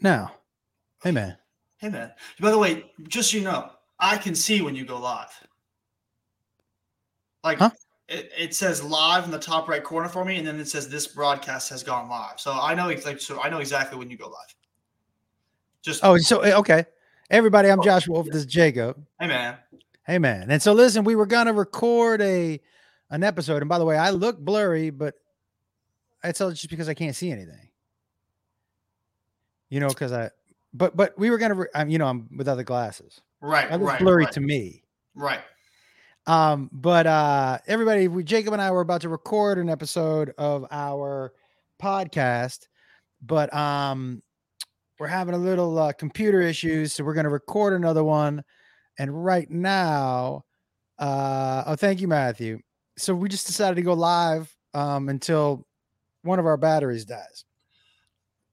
Now, hey man. Hey man. By the way, just so you know, I can see when you go live. Like Huh? it, it says live in the top right corner for me, and then it says this broadcast has gone live. So I know like so I know exactly when you go live. Just Oh, so eh, okay. Everybody, I'm Josh Wolf. This is Jacob. hey man. Hey man. And so listen, we were gonna record a an episode. And by the way, I look blurry, but it's all just because I can't see anything. You know, because I but but we were gonna re- I'm you know, I'm without the glasses. Right, That was right, blurry right, to me. right. Um, but uh everybody, we Jacob and I were about to record an episode of our podcast, but um we're having a little uh, computer issues, so we're gonna record another one. And right now, uh oh, thank you, Matthew. So we just decided to go live um until one of our batteries dies.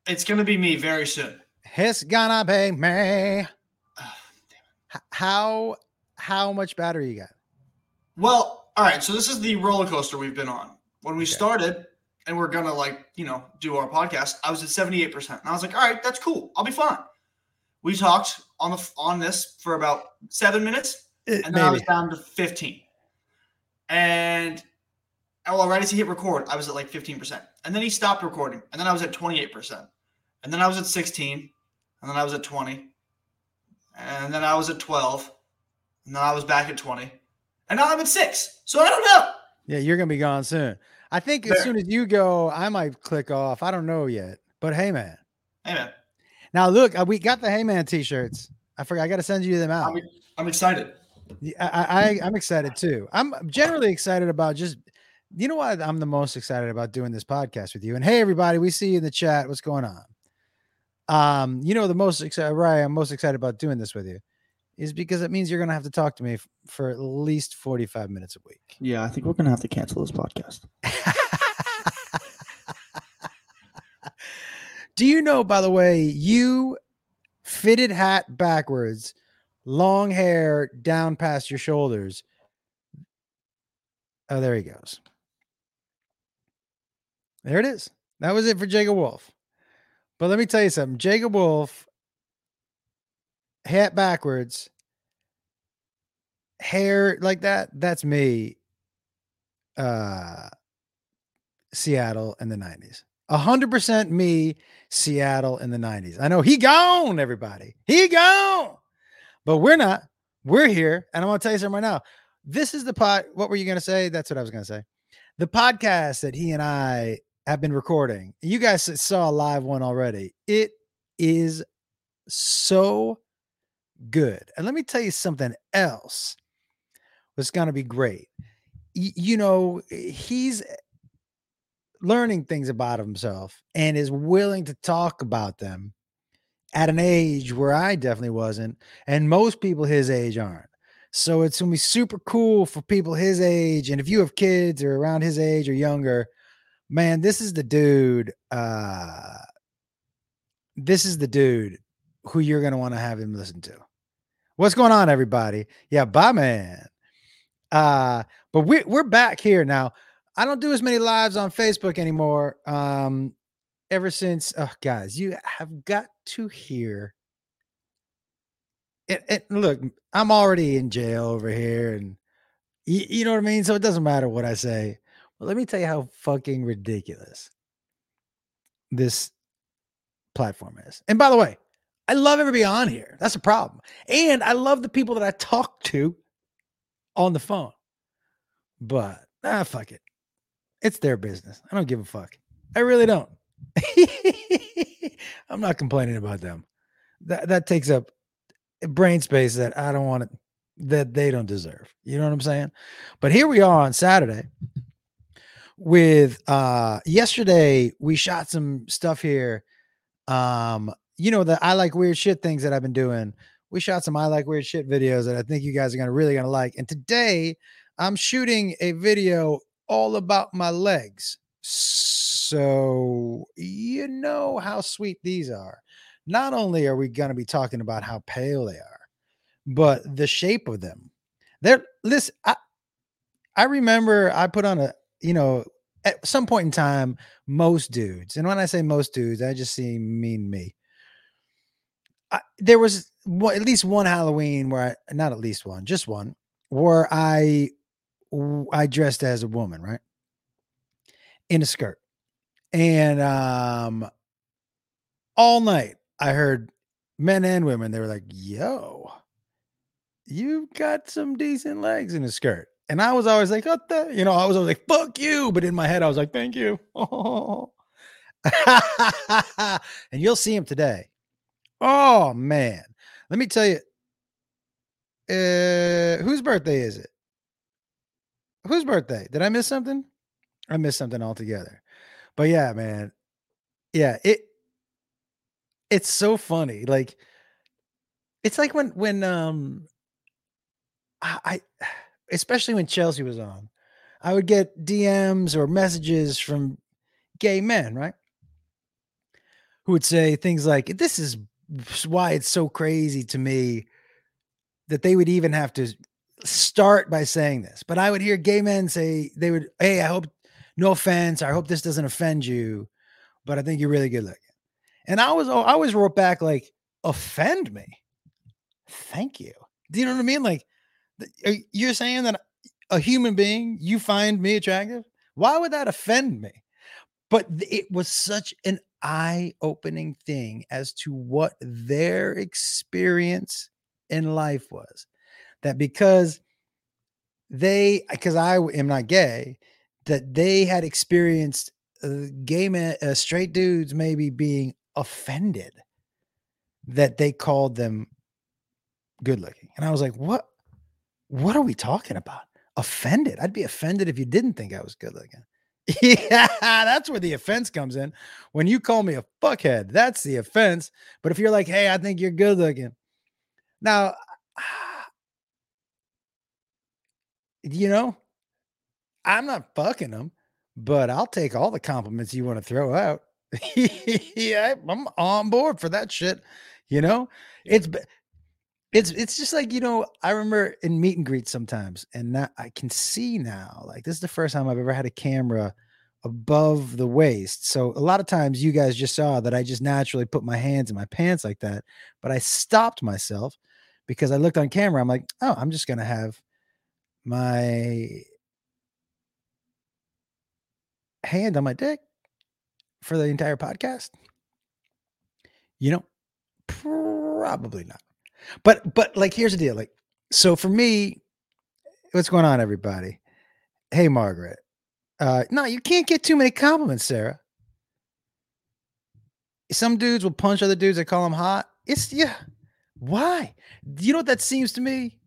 It's gonna be me very soon. It's gonna be me. How how much battery you got? Well, all right. So this is the roller coaster we've been on. When we Okay. started and we're gonna like, you know, do our podcast, I was at 78%. And I was like, all right, that's cool. I'll be fine. We talked on the on this for about seven minutes, Uh, and then I was down to 15. And well, right as he hit record, I was at like 15%. And then he stopped recording, and then I was at 28%. And then I was at 16, and then I was at 20. And then I was at 12. And then I was back at 20. And now I'm at six. So I don't know. Yeah, you're gonna be gone soon. I think as soon as you go, I might click off. I don't know yet. But hey man. Hey man, Now look, uh, we got the hey man t-shirts. I forgot I gotta send you them out. I'm, I'm excited. Yeah, I, I I'm excited too. I'm generally excited about just you know what I'm the most excited about doing this podcast with you. And hey everybody, we see you in the chat. What's going on? Um, you know the most excited right, I'm most excited about doing this with you is because it means you're gonna have to talk to me f- for at least 45 minutes a week. Yeah, I think we're gonna have to cancel this podcast. Do you know, by the way, you fitted hat backwards, long hair down past your shoulders? Oh, there he goes. There it is. That was it for Jacob Wolf. But let me tell you something Jacob Wolf, hat backwards, hair like that, that's me. Uh, Seattle in the 90s. A hundred percent me, Seattle in the 90s. I know he gone, everybody. He gone. But we're not. We're here. And I'm gonna tell you something right now. This is the pod. What were you gonna say? That's what I was gonna say. The podcast that he and I have been recording. You guys saw a live one already. It is so good. And let me tell you something else. That's gonna be great. Y- you know, eh, he's eh, learning things about himself and is willing to talk about them at an age where I definitely wasn't, and most people his age aren't. So it's gonna be super cool for people his age, and if you have kids or around his age or younger, man, this is the dude. Uh, this is the dude who you're gonna want to have him listen to. What's going on, everybody? Yeah, bye, man. Uh, but we we're back here now. I don't do as many lives on Facebook anymore. Um, ever since, oh, guys, you have got to hear. It, it, look, I'm already in jail over here, and you, you know what I mean. So it doesn't matter what I say. But let me tell you how fucking ridiculous this platform is. And by the way, I love everybody on here. That's a problem, and I love the people that I talk to on the phone. But ah, fuck it. It's their business. I don't give a fuck. I really don't. I'm not complaining about them. That that takes up brain space that I don't want it that they don't deserve. You know what I'm saying? But here we are on Saturday with uh yesterday we shot some stuff here. Um you know the I like weird shit things that I've been doing. We shot some I like weird shit videos that I think you guys are to really to like. And today I'm shooting a video all about my legs. So, you know how sweet these are. Not only are we going to be talking about how pale they are, but the shape of them. They're listen, I I remember I put on a, you know, at some point in time, most dudes, and when I say most dudes, I just see mean me. I, there was at least one Halloween where I not at least one, just one where I, I dressed as a woman, right? In a skirt. And um all night I heard men and women, they were like, yo, you've got some decent legs in a skirt. And I was always like, what the? You know, I was always like, fuck you. But in my head, I was like, thank you. and you'll see him today. Oh, man. Let me tell you. Uh, whose birthday is it? Whose birthday? Did I miss something? I missed something altogether. But yeah, man. Yeah, it it's so funny. Like it's like when when um I, I especially when Chelsea was on, I would get DMs or messages from gay men, right? Who would say things like, This is why it's so crazy to me that they would even have to start by saying this. But I would hear gay men say, They would, Hey, I hope, no offense, I hope this doesn't offend you, but I think you're really good looking. And I was, I always wrote back, like, offend me. Thank you. Do you know what I mean? Like, you're saying that a human being, you find me attractive? Why would that offend me? But it was such an eye opening thing as to what their experience in life was. That because they, because I am not gay, that they had experienced uh, gay men, uh, straight dudes maybe being offended that they called them good looking. And I was like, what? What are we talking about? Offended? I'd be offended if you didn't think I was good looking. yeah, that's where the offense comes in. When you call me a fuckhead, that's the offense. But if you're like, hey, I think you're good looking. Now, you know, I'm not fucking them, but I'll take all the compliments you want to throw out. yeah, I'm on board for that shit. You know, it's it's it's just like you know i remember in meet and greet sometimes and now i can see now like this is the first time i've ever had a camera above the waist so a lot of times you guys just saw that i just naturally put my hands in my pants like that but i stopped myself because i looked on camera i'm like oh i'm just gonna have my hand on my dick for the entire podcast? You know probably not but but like here's the deal. Like, so for me, what's going on, everybody? Hey, Margaret. Uh, no, you can't get too many compliments, Sarah. Some dudes will punch other dudes that call them hot. It's yeah. Why? You know what that seems to me?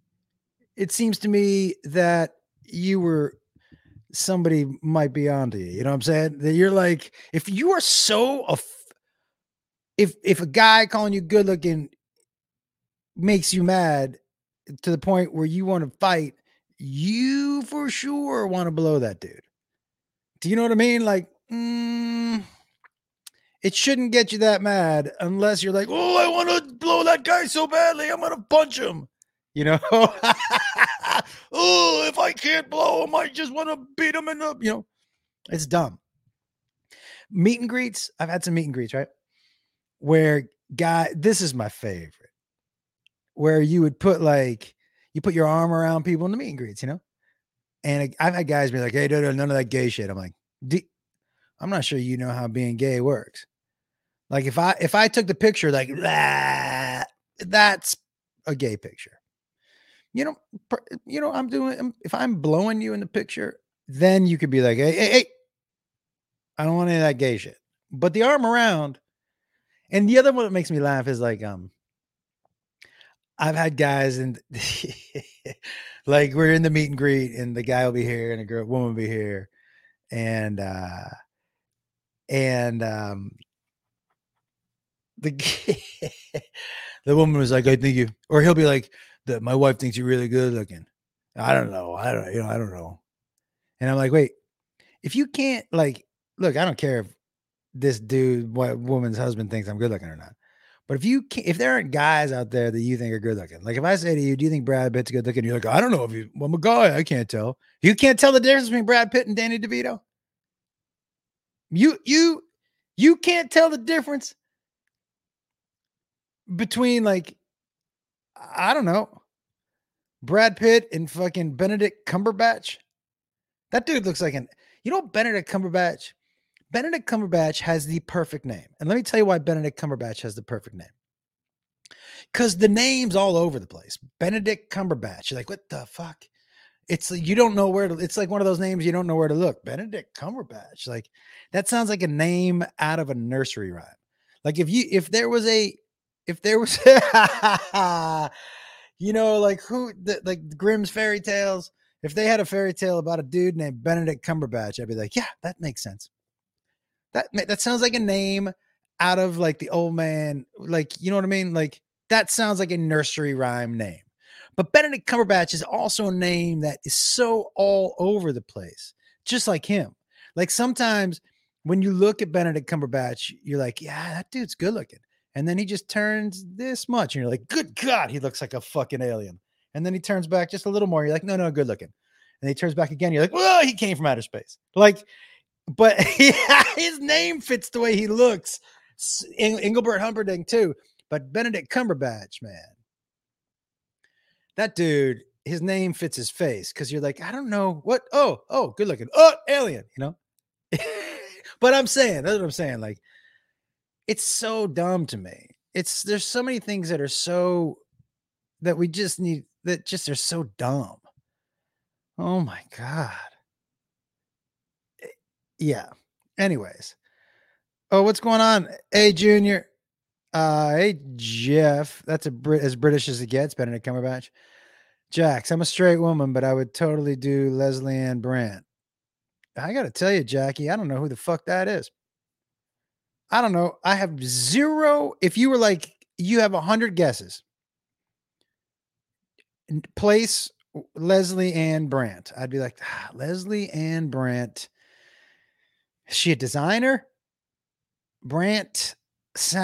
It seems to me that you were somebody might be onto you. You know what I'm saying? That you're like, if you are so if if a guy calling you good looking makes you mad to the point where you want to fight, you for sure want to blow that dude. Do you know what I mean? Like, mm, it shouldn't get you that mad unless you're like, oh, I want to blow that guy so badly, I'm gonna punch him. You know, oh, if I can't blow him, I just want to beat him in the, you know, it's dumb. Meet and greets. I've had some meet and greets, right? Where guy, this is my favorite where you would put like you put your arm around people in the meet and greets, you know. And I've had guys be like, "Hey, no, no, none of that gay shit." I'm like, "I'm not sure you know how being gay works." Like if I if I took the picture like that, that's a gay picture. You know, you know, I'm doing. If I'm blowing you in the picture, then you could be like, "Hey, hey, hey, I don't want any of that gay shit." But the arm around, and the other one that makes me laugh is like, um, I've had guys and like we're in the meet and greet and the guy will be here and a girl woman will be here and uh and um the the woman was like I think you or he'll be like my wife thinks you're really good looking. I don't know. I don't you know I don't know. And I'm like wait if you can't like look I don't care if this dude what woman's husband thinks I'm good looking or not. But if you can, if there aren't guys out there that you think are good looking, like if I say to you, "Do you think Brad Pitt's good looking?" You're like, "I don't know if you." Well, I'm a guy. I can't tell. You can't tell the difference between Brad Pitt and Danny DeVito. You you you can't tell the difference. between like I don't know, Brad Pitt and fucking Benedict Cumberbatch. That dude looks like an you know Benedict Cumberbatch. Benedict Cumberbatch has the perfect name, and let me tell you why Benedict Cumberbatch has the perfect name. Because the name's all over the place. Benedict Cumberbatch. You're like, what the fuck? It's you don't know where to. It's like one of those names you don't know where to look. Benedict Cumberbatch. Like that sounds like a name out of a nursery rhyme. Like if you if there was a if there was you know like who the, like Grimm's fairy tales. If they had a fairy tale about a dude named Benedict Cumberbatch, I'd be like, yeah, that makes sense. That that sounds like a name out of like the old man, like you know what I mean? Like that sounds like a nursery rhyme name. But Benedict Cumberbatch is also a name that is so all over the place, just like him. Like sometimes when you look at Benedict Cumberbatch, you're like, yeah, that dude's good looking. And then he just turns this much, and you're like, good God, he looks like a fucking alien. And then he turns back just a little more. You're like, no, no, good looking. And he turns back again. You're like, well, he came from outer space. Like, but his name fits the way he looks. Engelbert Humperdinck, too. But Benedict Cumberbatch, man, that dude, his name fits his face because you're like, I don't know what. Oh, oh, good looking. Oh, alien, you know? but I'm saying, that's what I'm saying. Like, it's so dumb to me. It's there's so many things that are so that we just need that just are so dumb. Oh my god. Yeah. Anyways. Oh, what's going on? Hey, Junior. Uh, hey, Jeff. That's a Brit as British as it gets. Benedict Cumberbatch. Jax, I'm a straight woman, but I would totally do Lesley-Ann Brandt. I got to tell you, Jackie, I don't know who the fuck that is. I don't know. I have zero. If you were like, you have a hundred guesses, place Lesley-Ann Brandt. I'd be like, ah, Lesley-Ann Brandt. Is she a designer? Brant.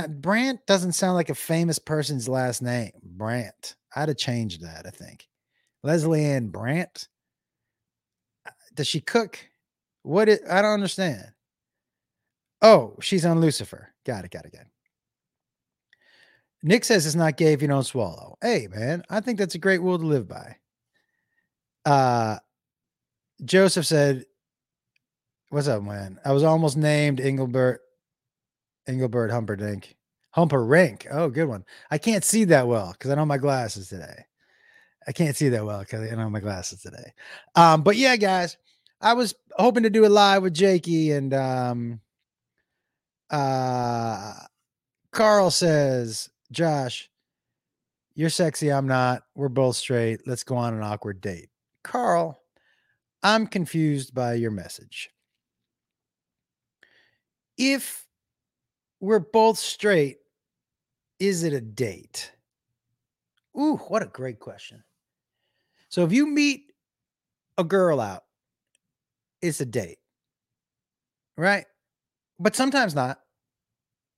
Brandt doesn't sound like a famous person's last name. Brant. I'd have changed that, I think. Lesley-Ann Brandt. Uh, does she cook? What I don't understand. Oh, she's on Lucifer. Got it, got it, got it. Nick says it's not gay if you don't swallow. Hey, man, I think that's a great rule to live by. Uh Joseph said, What's up, man? I was almost named Engelbert Engelbert Humperdinck. Humperink. Oh, good one. I can't see that well because I don't have my glasses today. I can't see that well because I don't have my glasses today. Um, but yeah, guys, I was hoping to do a live with Jakey and um uh Carl says, Josh, you're sexy, I'm not. We're both straight. Let's go on an awkward date. Carl, I'm confused by your message. If we're both straight, is it a date? Ooh, what a great question. So if you meet a girl out, it's a date, right? But sometimes not.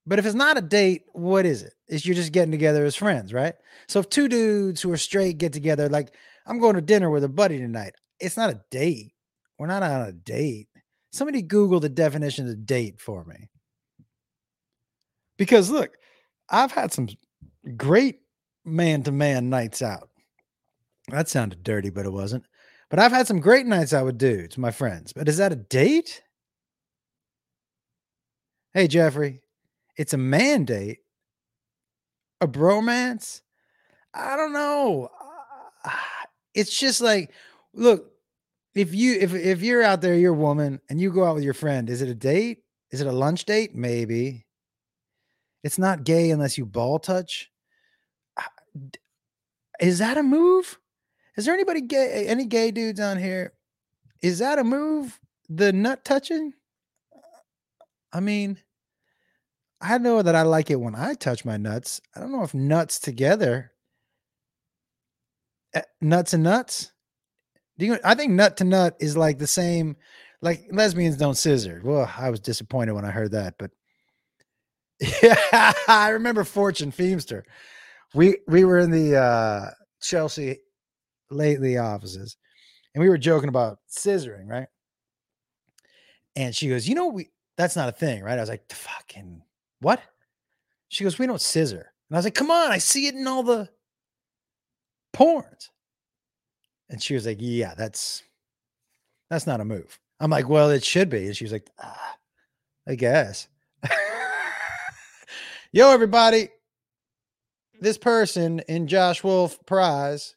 But if it's not a date, what is it? Is you're just getting together as friends, right? So if two dudes who are straight get together, like I'm going to dinner with a buddy tonight, it's not a date. We're not on a date. Somebody Google the definition of date for me. Because look, I've had some great man to man nights out. That sounded dirty, but it wasn't. But I've had some great nights out with dudes, my friends. But is that a date? Hey, Jeffrey, it's a mandate, a bromance. I don't know. It's just like, look, if you if if you're out there, you're a woman, and you go out with your friend, is it a date? Is it a lunch date? Maybe. It's not gay unless you ball touch. Is that a move? Is there anybody gay? Any gay dudes on here? Is that a move? The nut touching? I mean, I know that I like it when I touch my nuts. I don't know if nuts together, eh, nuts and nuts. Do you? I think nut to nut is like the same. Like lesbians don't scissor. Well, I was disappointed when I heard that, but yeah, I remember Fortune Feimster. We we were in the uh, Chelsea Lately offices, and we were joking about scissoring, right? And she goes, "You know, we that's not a thing, right?" I was like, "Fucking what?" She goes, "We don't scissor." And I was like, come on, I see it in all the porns. And she was like, yeah, that's that's not a move. I'm like, well, it should be. And she was like, ah, I guess. Yo, everybody. This person in Josh Wolf Prize,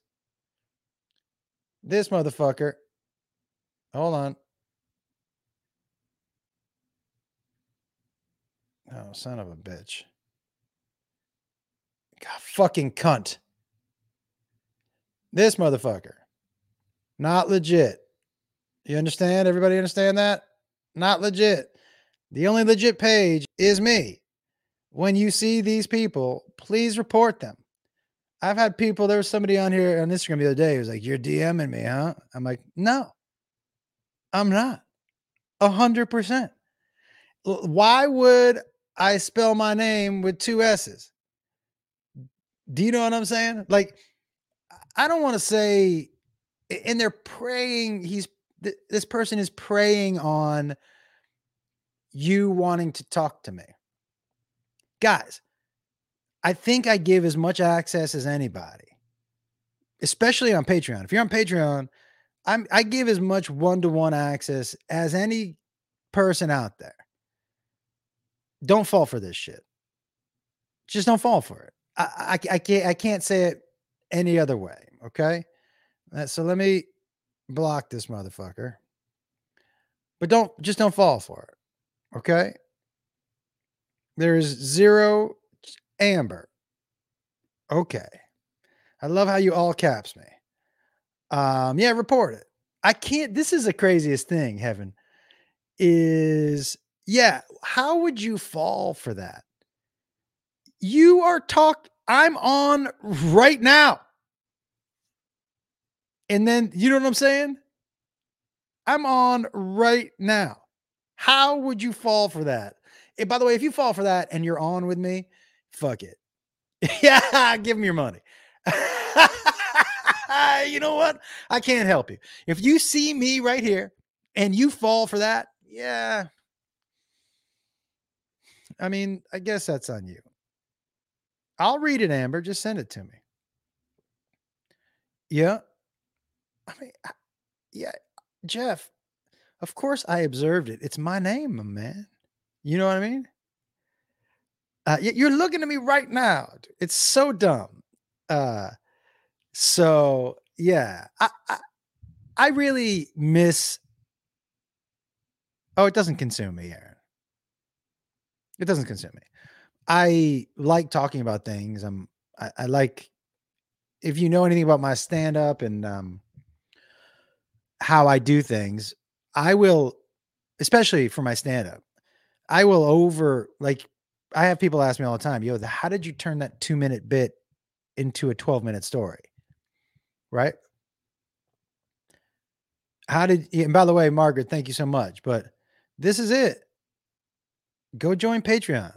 this motherfucker. Hold on. Oh, son of a bitch. God, fucking cunt. This motherfucker. Not legit. You understand? Everybody understand that? Not legit. The only legit page is me. When you see these people, please report them. I've had people, there was somebody on here on Instagram the other day who was like, You're DMing me, huh? I'm like, No, I'm not. A hundred percent. Why would I spell my name with two S's? Do you know what I'm saying? Like, I don't want to say, and they're praying, he's this person is preying on you wanting to talk to me. Guys, I think I give as much access as anybody, especially on Patreon. If you're on Patreon, I'm I give as much one-to-one access as any person out there. Don't fall for this shit. Just don't fall for it. I, I, I can't I can't say it any other way. Okay. Uh, so let me block this motherfucker. But don't just don't fall for it. Okay. There is zero amber. Okay. I love how you all caps me. Um, yeah, report it. I can't. This is the craziest thing, Heaven. Is yeah, how would you fall for that? You are talk I'm on right now. And then you know what I'm saying? I'm on right now. How would you fall for that? And by the way, if you fall for that and you're on with me, fuck it. yeah, give me your money. you know what? I can't help you. If you see me right here and you fall for that, yeah. I mean, I guess that's on you. I'll read it, Amber. Just send it to me. Yeah. I mean, yeah, Jeff, of course I observed it. It's my name, my man. You know what I mean? Uh, you're looking at me right now. It's so dumb. Uh, so yeah, I, I, I really miss. Oh, it doesn't consume me, Aaron. It doesn't consume me. I like talking about things. I'm. I, I like. If you know anything about my stand up and um, how I do things, I will, especially for my stand up, I will over like I have people ask me all the time, yo, how did you turn that two minute bit into a 12 minute story? Right. How did, and by the way, Margaret, thank you so much. But this is it. Go join Patreon.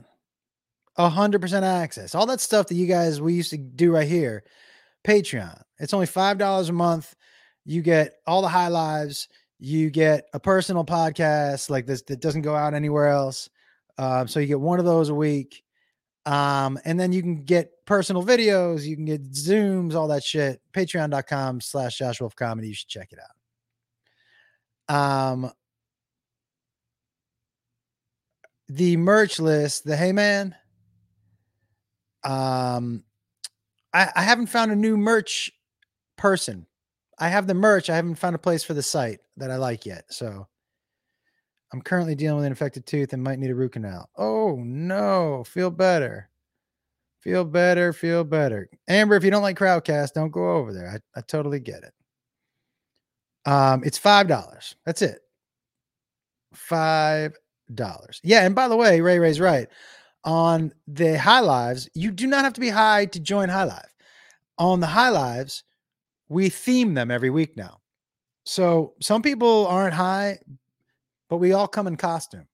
A hundred percent access. All that stuff that you guys we used to do right here. Patreon. It's only five dollars a month. You get all the high lives. You get a personal podcast like this that doesn't go out anywhere else. Um, so you get one of those a week. Um, and then you can get personal videos, you can get zooms, all that shit. Patreon.com slash Josh Wolf Comedy. You should check it out. Um the merch list, the hey man. Um I, I haven't found a new merch person. I have the merch. I haven't found a place for the site that I like yet. So I'm currently dealing with an infected tooth and might need a root canal. Oh no, feel better. Feel better, feel better. Amber, if you don't like Crowdcast, don't go over there. I, I totally get it. Um, it's five dollars. That's it. Five dollars. Yeah, and by the way, Ray Ray's right. On the high lives, you do not have to be high to join high live. On the high lives, we theme them every week now. So some people aren't high, but we all come in costume.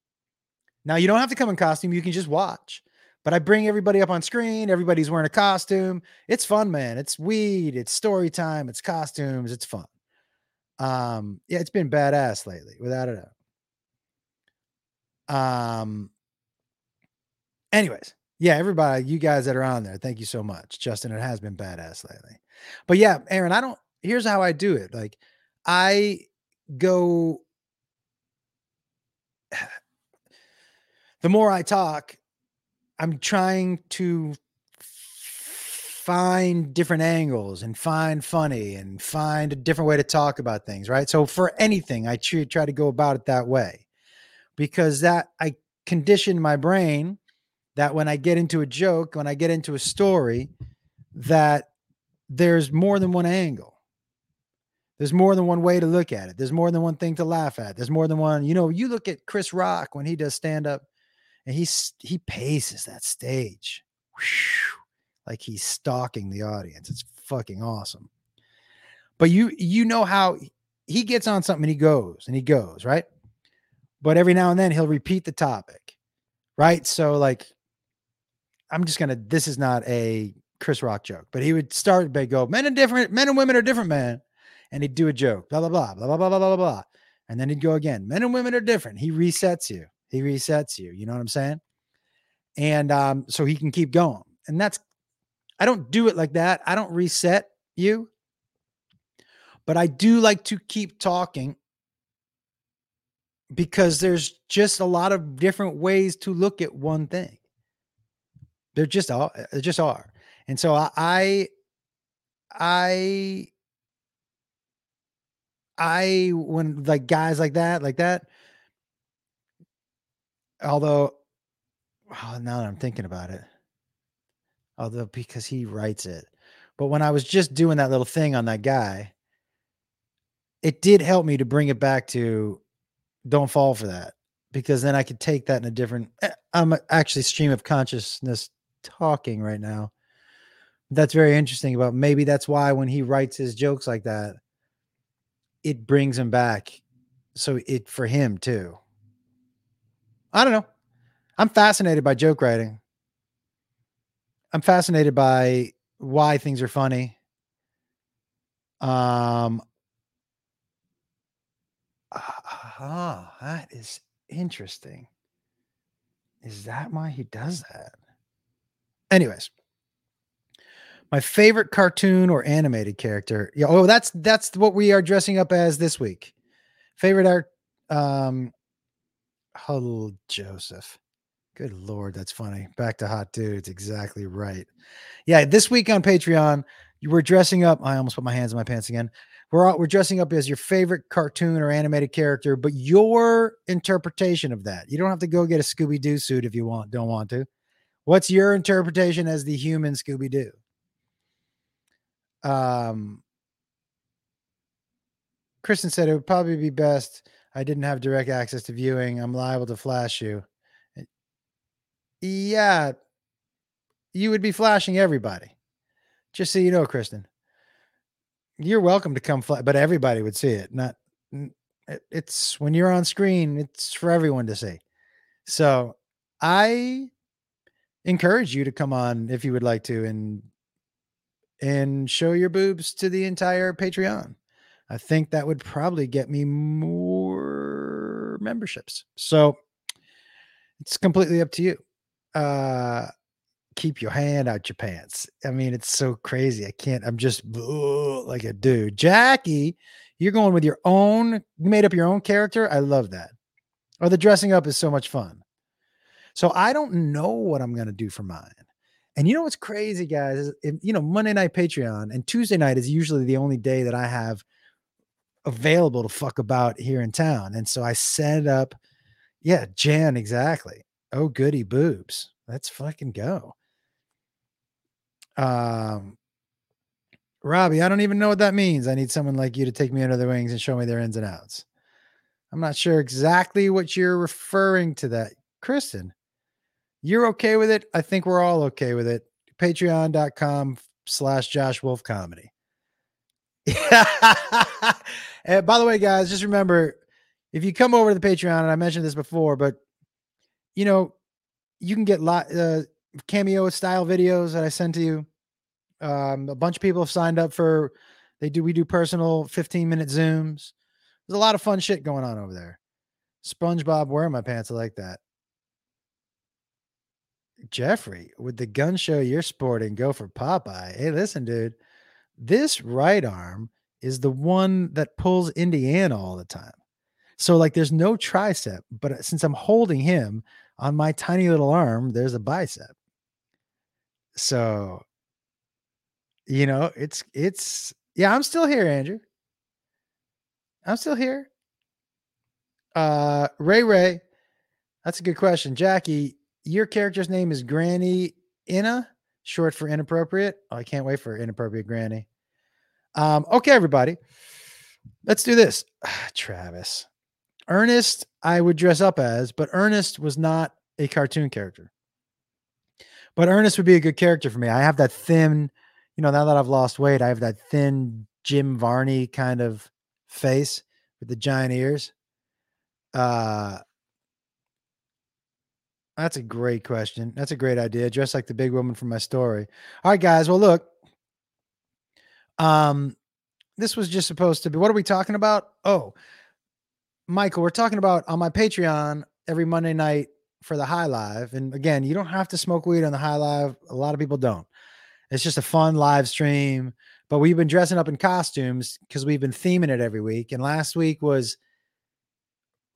Now you don't have to come in costume, you can just watch. But I bring everybody up on screen, everybody's wearing a costume. It's fun, man. It's weed, it's story time, it's costumes, it's fun. Um, yeah, it's been badass lately, without a doubt. Um, anyways, Yeah, everybody, you guys that are on there, thank you so much. Justin, it has been badass lately. But yeah, Aaron, I don't here's how I do it. Like I go the more I talk, I'm trying to find different angles and find funny and find a different way to talk about things, right? So for anything, I try, to go about it that way because that I condition my brain that when I get into a joke, when I get into a story, that there's more than one angle. There's more than one way to look at it. There's more than one thing to laugh at. There's more than one, you know, you look at Chris Rock when he does stand up and he's he paces that stage. Whew, like he's stalking the audience. It's fucking awesome. But you you know how he gets on something and he goes and he goes, right? But every now and then he'll repeat the topic. Right? So like I'm just gonna this is not a Chris Rock joke, but he would start by go, men and different men and women are different, man and he'd do a joke, blah, blah, blah, blah, blah, blah, blah, blah, blah. And then he'd go again. Men and women are different. He resets you. He resets you. You know what I'm saying? And um, so he can keep going. And that's, I don't do it like that. I don't reset you, but I do like to keep talking because there's just a lot of different ways to look at one thing. There just are, there just are. And so I, I I when like guys like that, like that. Although, oh, now that I'm thinking about it, although because he writes it, but when I was just doing that little thing on that guy, it did help me to bring it back to don't fall for that because then I could take that in a different. Eh, I'm actually stream of consciousness talking right now. That's very interesting about maybe that's why when he writes his jokes like that, it brings him back. So it for him too. I don't know. I'm fascinated by joke writing. I'm fascinated by why things are funny. Um ah, that is interesting. Is that why he does that? Anyways, my favorite cartoon or animated character. Yeah. Oh, that's that's what we are dressing up as this week. Favorite art. Um. Oh, Joseph. Good lord, that's funny. Back to hot dudes. Exactly right. Yeah, this week on Patreon, you were dressing up. I almost put my hands in my pants again. We're we're dressing up as your favorite cartoon or animated character, but your interpretation of that. You don't have to go get a Scooby Doo suit if you want. Don't want to. What's your interpretation as the human Scooby Doo? Um, Kristen said it would probably be best. I didn't have direct access to viewing. I'm liable to flash you. Eh, yeah, you would be flashing everybody. Just so you know, Kristen, you're welcome to come, fl- but everybody would see it. Not, it's when you're on screen, it's for everyone to see. So I encourage you to come on if you would like to and and show your boobs to the entire Patreon. I think that would probably get me more memberships. So it's completely up to you. Uh keep your hand out your pants. I mean, it's so crazy. I can't, I'm just ugh, like a dude. Jackie, you're going with your own, you made up your own character. I love that. Or oh, the dressing up is so much fun. So I don't know what I'm going to do for mine. And you know what's crazy, guys? You know, Monday night Patreon and Tuesday night is usually the only day that I have available to fuck about here in town. And so I set up, yeah, Jan, exactly. Oh, goody boobs. Let's fucking go. Um, Robbie, I don't even know what that means. I need someone like you to take me under the wings and show me their ins and outs. I'm not sure exactly what you're referring to that. Kristen, you're okay with it. I think we're all okay with it. Patreon.com slash Josh Wolf comedy. and by the way, guys, just remember if you come over to the Patreon, and I mentioned this before, but you know, you can get lot uh, cameo style videos that I send to you. Um, a bunch of people have signed up for they do we do personal 15 minute zooms. There's a lot of fun shit going on over there. SpongeBob wearing my pants. I like that. Jeffrey, with the gun show you're sporting, go for Popeye. Hey, listen, dude, this right arm is the one that pulls Indiana all the time. So, like, there's no tricep, but uh, since I'm holding him on my tiny little arm, there's a bicep. So, you know, it's, it's, yeah, I'm still here, Andrew. I'm still here. Uh, Ray Ray, that's a good question. Jackie, your character's name is Granny Inna, short for inappropriate. Oh, I can't wait for inappropriate Granny. Um, okay, everybody, let's do this. Travis, Ernest, I would dress up as, but Ernest was not a cartoon character. But Ernest would be a good character for me. I have that thin, you know, now that I've lost weight, I have that thin Jim Varney kind of face with the giant ears. Uh that's a great question. That's a great idea. Dress like the big woman from my story. All right, guys. Well, look. Um, this was just supposed to be. What are we talking about? Oh, Michael, we're talking about on my Patreon every Monday night for the High Live. And again, you don't have to smoke weed on the High Live. A lot of people don't. It's just a fun live stream. But we've been dressing up in costumes because we've been theming it every week. And last week was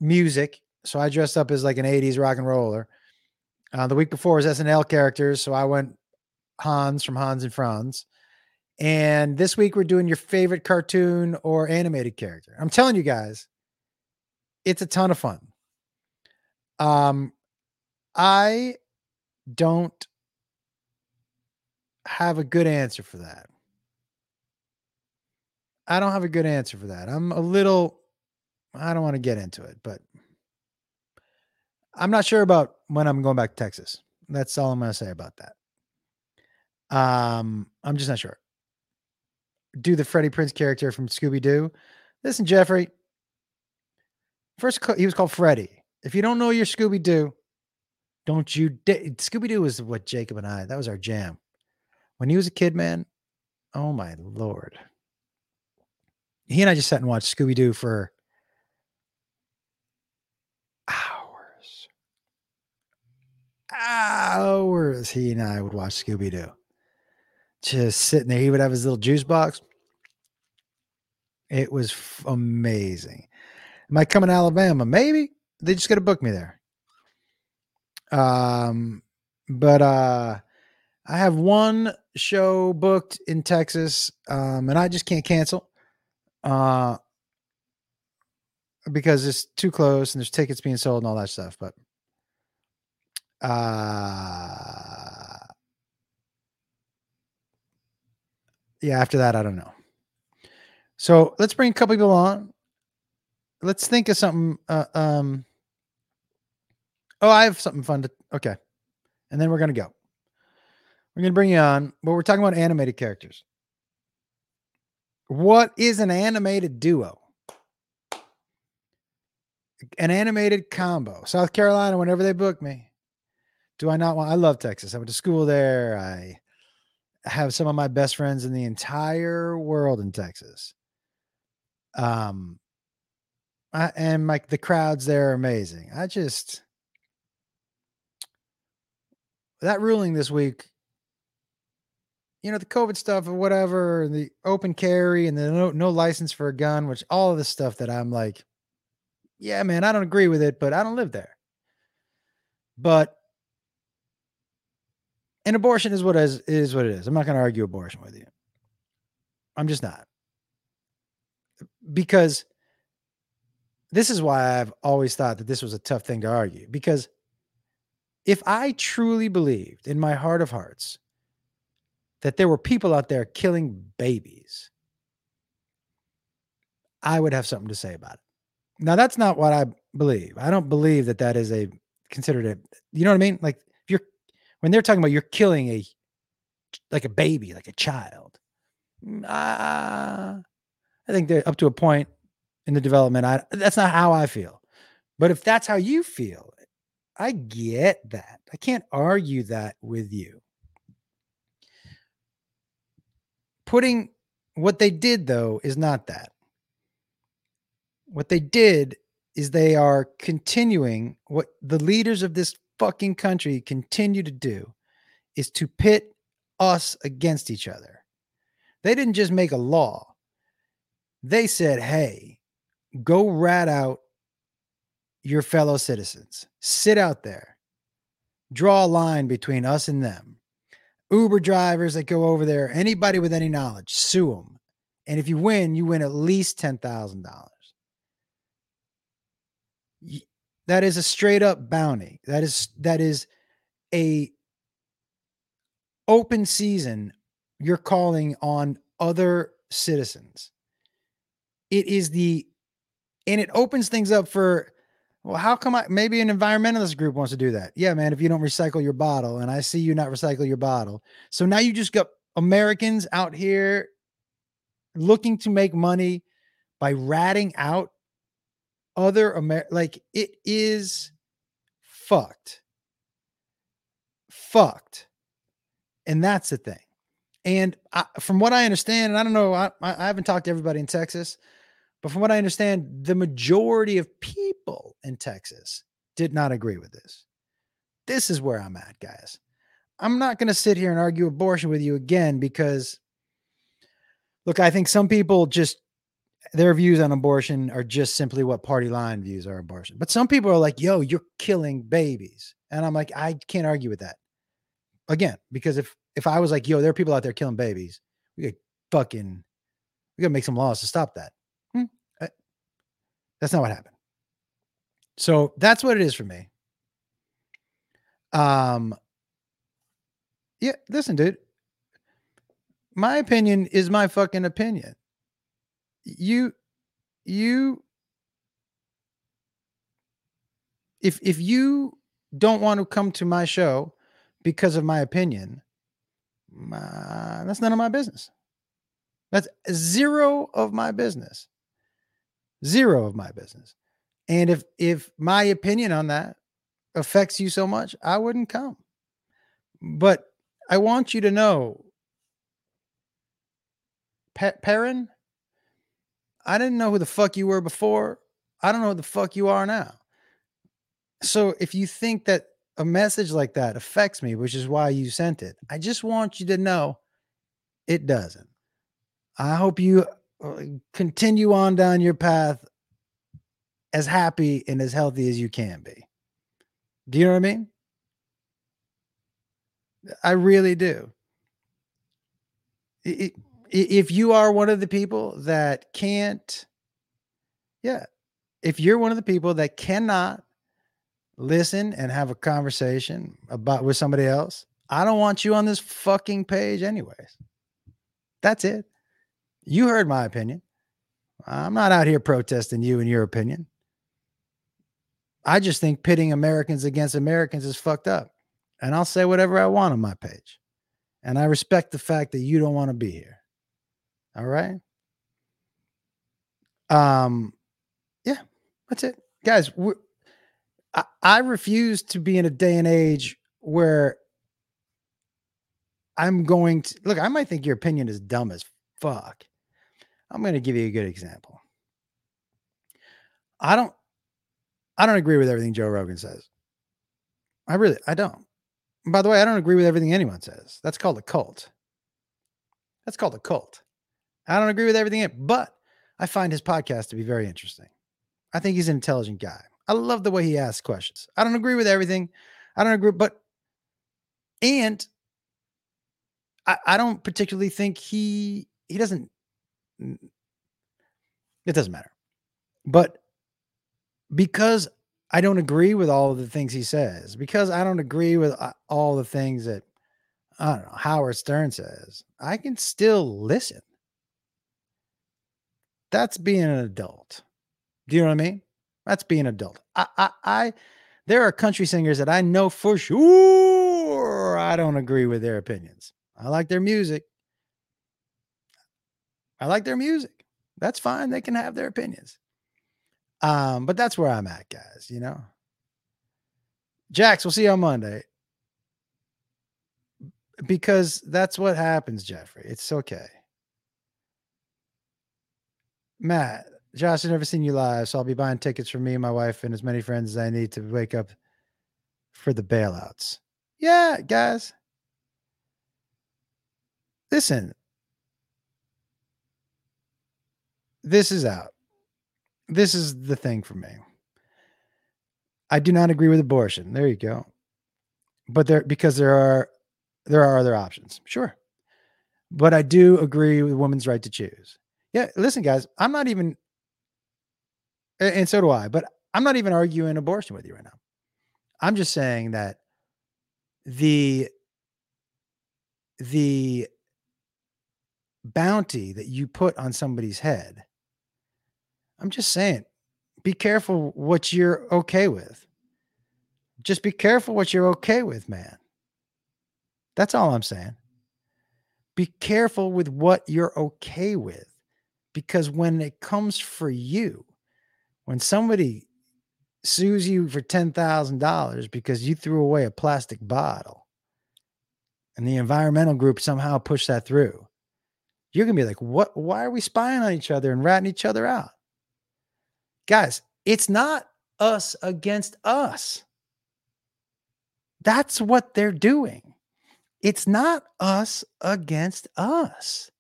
music. So I dressed up as like an 80s rock and roller. Uh, the week before was SNL characters, so I went Hans from Hans and Franz. And this week we're doing your favorite cartoon or animated character. I'm telling you guys, it's a ton of fun. Um, I don't have a good answer for that. I don't have a good answer for that. I'm a little, I don't want to get into it, but I'm not sure about when I'm going back to Texas. That's all I'm going to say about that. Um, I'm just not sure. Do the Freddie Prinze character from Scooby Doo. Listen, Jeffrey. First, he was called Freddie. If you don't know your Scooby Doo, don't you? Scooby Doo was what Jacob and I. That was our jam. When he was a kid, man. Oh my lord. He and I just sat and watched Scooby Doo for hours he and I would watch Scooby Doo. Just sitting there. He would have his little juice box. It was f- amazing. Am I coming to Alabama? Maybe. They just got to book me there. Um, but uh I have one show booked in Texas, um, and I just can't cancel. Uh because it's too close and there's tickets being sold and all that stuff. But uh, yeah, after that, I don't know. So let's bring a couple people on. Let's think of something. Uh, um, oh, I have something fun to. Okay, and then we're gonna go. We're gonna bring you on, but we're talking about animated characters. What is an animated duo? An animated combo. South Carolina, whenever they book me, do I not want? I love Texas. I went to school there. I have some of my best friends in the entire world in Texas. Um, I, and like the crowds there are amazing. I just that ruling this week, you know, the COVID stuff or whatever, the open carry and the no, no license for a gun, which all of this stuff that I'm like, yeah, man, I don't agree with it, but I don't live there. But and abortion is what is is what it is. I'm not going to argue abortion with you. I'm just not. Because this is why I've always thought that this was a tough thing to argue because if I truly believed in my heart of hearts that there were people out there killing babies, I would have something to say about it. Now, that's not what I believe. I don't believe that that is a considered a, you know what I mean? Like when they're talking about you're killing a like a baby, like a child. Uh, I think they're up to a point in the development. I that's not how I feel. But if that's how you feel, I get that. I can't argue that with you. Putting what they did though is not that. What they did is they are continuing what the leaders of this fucking country continue to do is to pit us against each other. They didn't just make a law, they said, hey, go rat out your fellow citizens, sit out there, draw a line between us and them. Uber drivers that go over there, anybody with any knowledge, sue them. And if you win, you win at least $10,000. That is a straight up bounty. That is that is a open season you're calling on other citizens. It is the and it opens things up for well, how come I maybe an environmentalist group wants to do that? Yeah, man, if you don't recycle your bottle and I see you not recycle your bottle. So now you just got Americans out here looking to make money by ratting out other Amer like it is fucked. Fucked. And that's the thing. And I, from what I understand, and I don't know, I, I haven't talked to everybody in Texas, but from what I understand, the majority of people in Texas did not agree with this. This is where I'm at, guys. I'm not going to sit here and argue abortion with you again because, look, I think some people just their views on abortion are just simply what party line views are abortion. But some people are like, yo, you're killing babies. And I'm like, I can't argue with that. Again, because if if I was like, yo, there are people out there killing babies, we could fucking we gotta make some laws to stop that. Hmm. That's not what happened. So that's what it is for me. Um yeah, listen, dude. My opinion is my fucking opinion you you if if you don't want to come to my show because of my opinion that's none of my business. That's zero of my business. Zero of my business. And if if my opinion on that affects you so much i wouldn't come. But i want you to know pa- Perrin, I didn't know who the fuck you were before. I don't know who the fuck you are now. So if you think that a message like that affects me, which is why you sent it, I just want you to know it doesn't. I hope you uh, continue on down your path as happy and as healthy as you can be. Do you know what I mean? I really do. It, if you are one of the people that can't, yeah, if you're one of the people that cannot listen and have a conversation about with somebody else, I don't want you on this fucking page, anyways. That's it. You heard my opinion. I'm not out here protesting you and your opinion. I just think pitting Americans against Americans is fucked up. And I'll say whatever I want on my page. And I respect the fact that you don't want to be here. All right. Um, yeah, that's it, guys. I, I refuse to be in a day and age where I'm going to look. I might think your opinion is dumb as fuck. I'm going to give you a good example. I don't. I don't agree with everything Joe Rogan says. I really, I don't. by the way, I don't agree with everything anyone says. That's called a cult. That's called a cult. I don't agree with everything, but I find his podcast to be very interesting. I think he's an intelligent guy. I love the way he asks questions. I don't agree with everything. I don't agree, but and I, I don't particularly think he he doesn't it doesn't matter. But because I don't agree with all of the things he says, because I don't agree with uh, all the things that I don't know Howard Stern says, I can still listen. That's being an adult. Do you know what I mean? That's being an adult. I, I, I, there are country singers that I know for sure I don't agree with their opinions. I like their music. I like their music. That's fine. They can have their opinions. Um, but that's where I'm at, guys. You know, Jax, we'll see you on Monday because that's what happens, Jeffrey. It's okay. Matt, Josh, I've never seen you live, so I'll be buying tickets for me and my wife and as many friends as I need to wake up for the bailouts. Yeah, guys. Listen, this is out. This is the thing for me. I do not agree with abortion. There you go. But there because there are there are other options. Sure. But I do agree with women's right to choose. Yeah, listen guys, I'm not even and so do I, but I'm not even arguing abortion with you right now. I'm just saying that the the bounty that you put on somebody's head I'm just saying, be careful what you're okay with. Just be careful what you're okay with, man. That's all I'm saying. Be careful with what you're okay with because when it comes for you, when somebody sues you for $10,000 because you threw away a plastic bottle and the environmental group somehow pushed that through, you're going to be like, what? Why are we spying on each other and ratting each other out? Guys, it's not us against us. That's what they're doing. It's not us against us.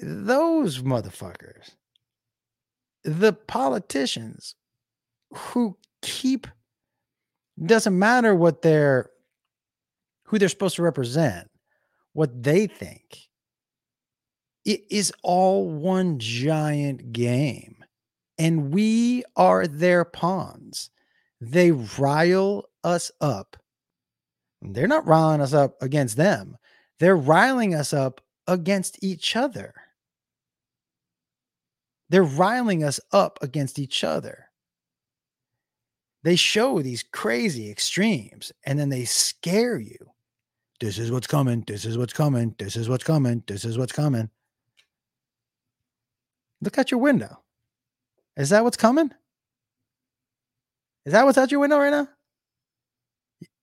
Those motherfuckers, the politicians who keep, doesn't matter what they're, who they're supposed to represent, what they think. It is all one giant game and we are their pawns. They rile us up. They're not riling us up against them, they're riling us up against each other. They're riling us up against each other. They show these crazy extremes and then they scare you. This is what's coming. This is what's coming. This is what's coming. This is what's coming. Look out your window. Is that what's coming? Is that what's out your window right now?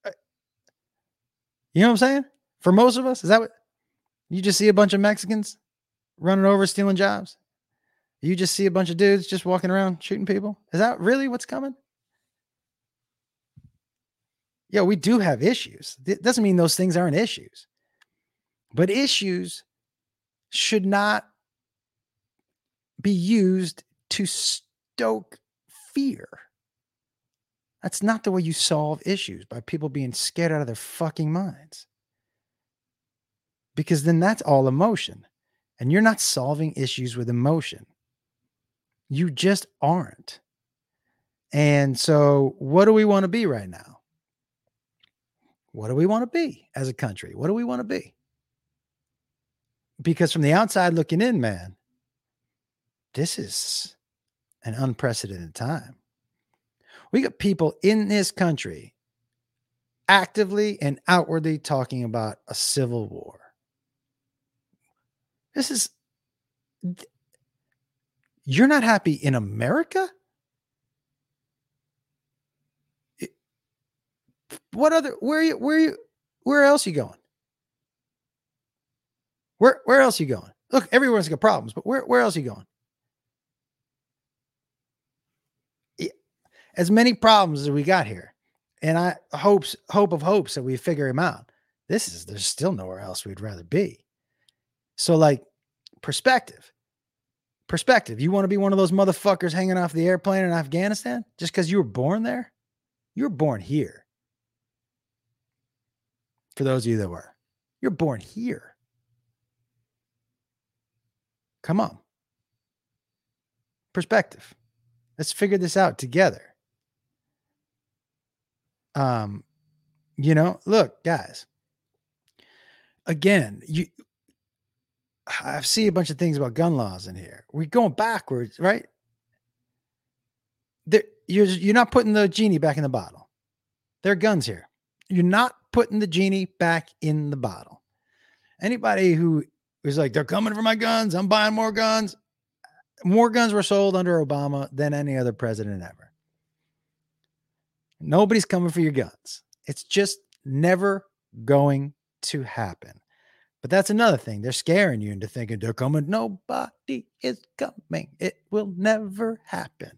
Uh, you know what I'm saying? For most of us, is that what you just see a bunch of Mexicans running over stealing jobs? You just see a bunch of dudes just walking around shooting people? Is that really what's coming? Yeah, we do have issues. It doesn't mean those things aren't issues. But issues should not be used to stoke fear. That's not the way you solve issues by people being scared out of their fucking minds. Because then that's all emotion. And you're not solving issues with emotion. You just aren't. And so, what do we want to be right now? What do we want to be as a country? What do we want to be? Because from the outside looking in, man, this is an unprecedented time. We got people in this country actively and outwardly talking about a civil war. This is you're not happy in America? What other where are you where you where else you going? Where where else you going? Look, everyone's got problems, but where where else are you going? as many problems as we got here. And I hopes, hope of hopes that we figure him out. This is there's still nowhere else we'd rather be. So, like, perspective. Perspective. You want to be one of those motherfuckers hanging off the airplane in Afghanistan just because you were born there? You were born here. For those of you that were, you're born here. Come on. Perspective. Let's figure this out together. Um, you know, look, guys. Again, you I see a bunch of things about gun laws in here. We're going backwards, right? There, you're you're not putting the genie back in the bottle. There are guns here. You're not putting the genie back in the bottle. Anybody who is like, they're coming for my guns, I'm buying more guns. More guns were sold under Obama than any other president ever. Nobody's coming for your guns. It's just never going to happen. But that's another thing. They're scaring you into thinking they're coming. Nobody is coming. It will never happen.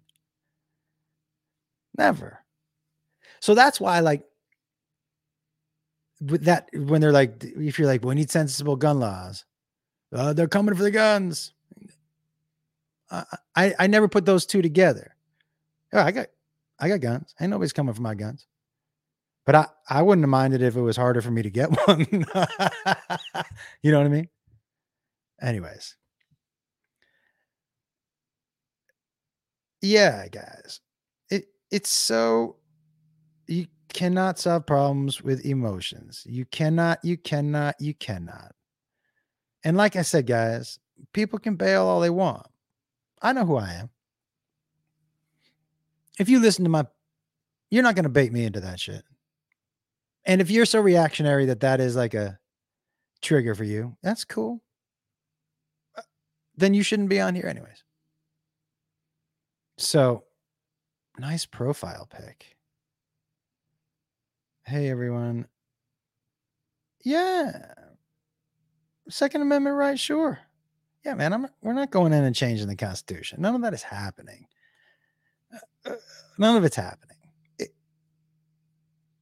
Never. So that's why, like, with that, when they're like, if you're like, we need sensible gun laws, uh, they're coming for the guns. I, I I never put those two together. Yeah, I got I got guns. Ain't nobody's coming for my guns. But I, I wouldn't have minded if it was harder for me to get one. you know what I mean? Anyways. Yeah, guys. It it's so you cannot solve problems with emotions. You cannot, you cannot, you cannot. And like I said, guys, people can bail all they want. I know who I am. If you listen to my, you're not going to bait me into that shit. And if you're so reactionary that that is like a trigger for you, that's cool. Uh, then you shouldn't be on here, anyways. So, nice profile pic. Hey, everyone. Yeah. Second Amendment right, sure. Yeah, man, I'm, we're not going in and changing the Constitution. None of that is happening. Uh, uh none of it's happening.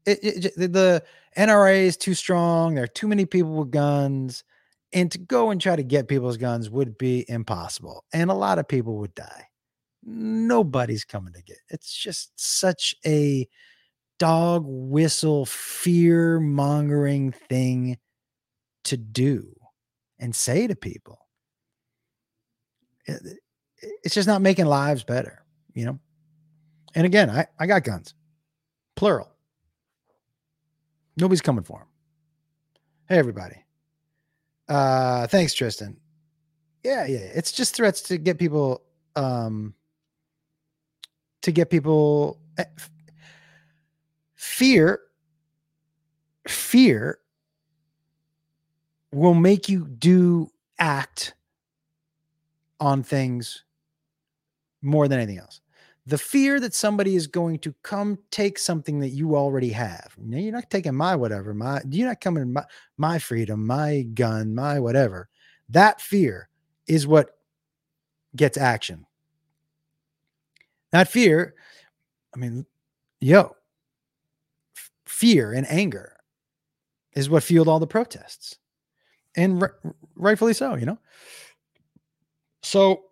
It, it, it, the NRA is too strong. There are too many people with guns. And to go and try to get people's guns would be impossible. And a lot of people would die. Nobody's coming to get. It's just such a dog whistle fear mongering thing to do and say to people. It's just not making lives better, you know? And again, I, I got guns, plural. Nobody's coming for him. Hey, everybody. Uh, thanks, Tristan. Yeah, yeah. It's just threats to get people, um, to get people eh, fear. Fear will make you do act on things more than anything else the fear that somebody is going to come take something that you already have. you're not taking my whatever, my you're not coming my my freedom, my gun, my whatever. That fear is what gets action. That fear, I mean, yo, f- fear and anger is what fueled all the protests. And r- rightfully so, you know. So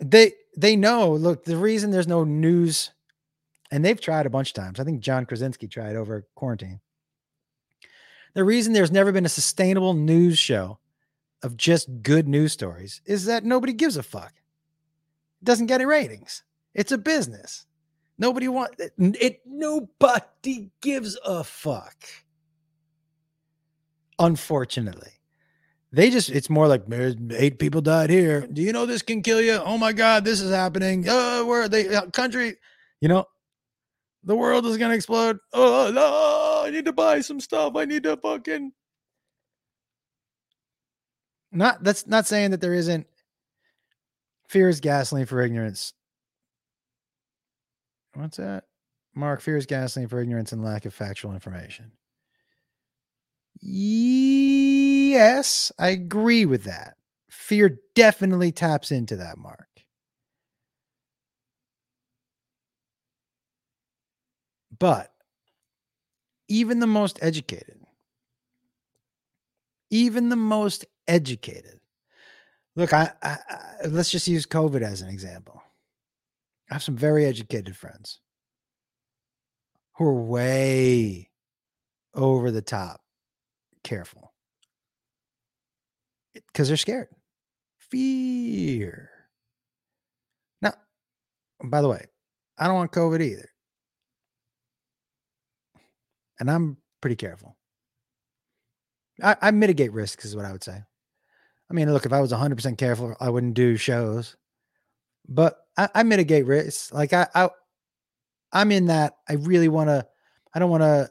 they they know, look, the reason there's no news, and they've tried a bunch of times. I think John Krasinski tried over quarantine. The reason there's never been a sustainable news show of just good news stories is that nobody gives a fuck. It doesn't get any ratings. It's a business. Nobody wants it, it. Nobody gives a fuck. Unfortunately. They just, it's more like eight people died here. Do you know this can kill you? Oh my God, this is happening. Oh, where they, uh, country, you know, the world is going to explode. Oh, no, I need to buy some stuff. I need to fucking. Not, that's not saying that there isn't fear is gasoline for ignorance. What's that? Mark, fear is gasoline for ignorance and lack of factual information. Yes, I agree with that. Fear definitely taps into that mark. But even the most educated, even the most educated, look, I, I, I, let's just use COVID as an example. I have some very educated friends who are way over the top careful because they're scared. Fear. Now, by the way, I don't want COVID either. And I'm pretty careful. I, I mitigate risks, is what I would say. I mean, look, if I was 100% careful, I wouldn't do shows. But I, I mitigate risks. Like I, I, I'm in that. I really want to. I don't want to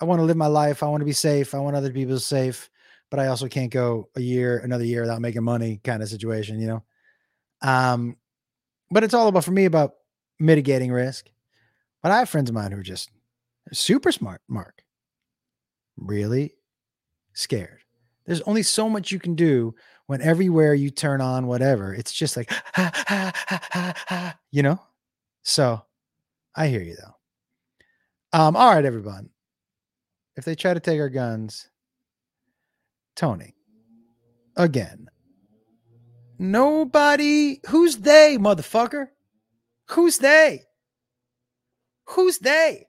I want to live my life. I want to be safe. I want other people safe, but I also can't go a year, another year without making money kind of situation, you know? Um, but it's all about for me about mitigating risk. But I have friends of mine who are just super smart, Mark. Really scared. There's only so much you can do when everywhere you turn on whatever, it's just like, ha, ha, ha, you know? So I hear you though. Um, all right, everyone. If they try to take our guns, Tony, again, nobody, who's they, motherfucker? Who's they? Who's they?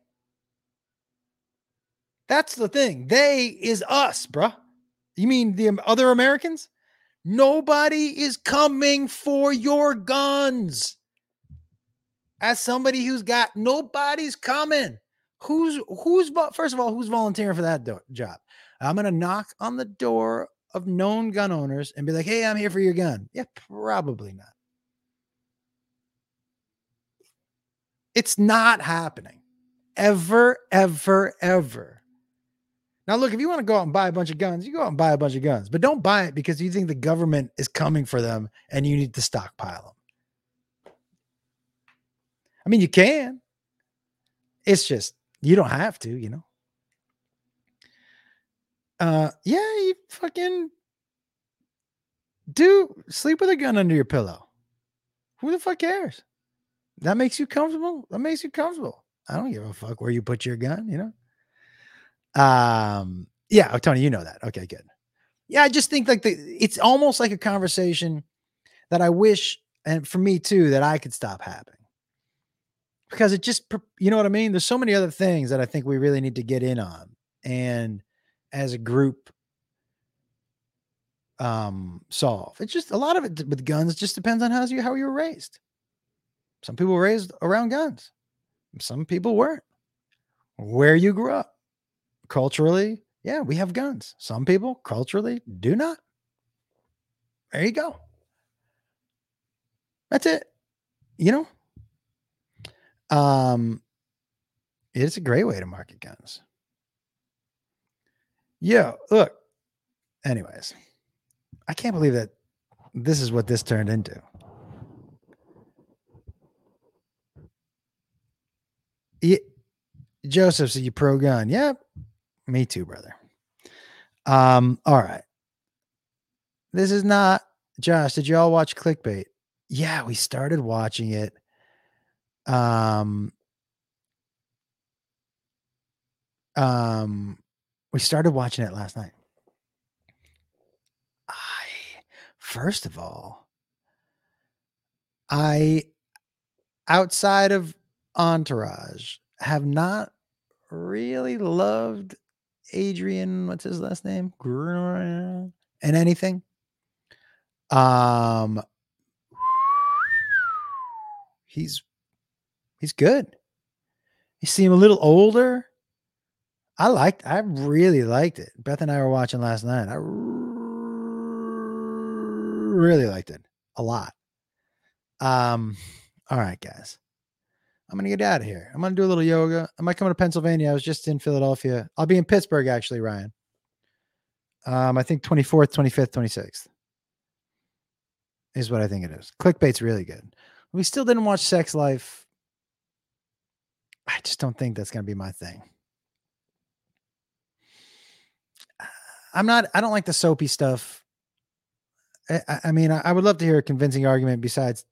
That's the thing. They is us, bruh. You mean the other Americans? Nobody is coming for your guns. As somebody who's got nobody's coming. Who's who's first of all who's volunteering for that do- job? I'm gonna knock on the door of known gun owners and be like, "Hey, I'm here for your gun." Yeah, probably not. It's not happening. Ever, ever, ever. Now, look, if you want to go out and buy a bunch of guns, you go out and buy a bunch of guns, but don't buy it because you think the government is coming for them and you need to stockpile them. I mean, you can. It's just, you don't have to, you know. Uh, yeah, you fucking do sleep with a gun under your pillow. Who the fuck cares? That makes you comfortable. That makes you comfortable. I don't give a fuck where you put your gun, you know? Um, yeah, oh, Tony, you know that. Okay, good. Yeah, I just think like the it's almost like a conversation that I wish, and for me too, that I could stop having. Because it just you know what I mean? There's so many other things that I think we really need to get in on. And as a group um solve. It's just a lot of it with guns just depends on how you how you were raised. Some people were raised around guns. Some people weren't. Where you grew up. Culturally, yeah, we have guns. Some people culturally do not. There you go. That's it. You know? Um it's a great way to market guns. Yeah, look. Anyways, I can't believe that this is what this turned into. Yeah, Joseph, so you pro gun? Yep, me too, brother. Um, all right. This is not Josh. Did you all watch clickbait? Yeah, we started watching it. Um, um, we started watching it last night. I first of all, I outside of Entourage have not really loved Adrian, what's his last name? And anything. Um he's he's good. You see him a little older. I liked I really liked it. Beth and I were watching last night. I really liked it a lot. Um all right guys. I'm gonna get out of here. I'm gonna do a little yoga. I might come to Pennsylvania. I was just in Philadelphia. I'll be in Pittsburgh actually, Ryan. Um, I think 24th, 25th, 26th is what I think it is. Clickbait's really good. We still didn't watch Sex Life. I just don't think that's gonna be my thing. I'm not. I don't like the soapy stuff. I, I- mean, I would love to hear a convincing argument besides.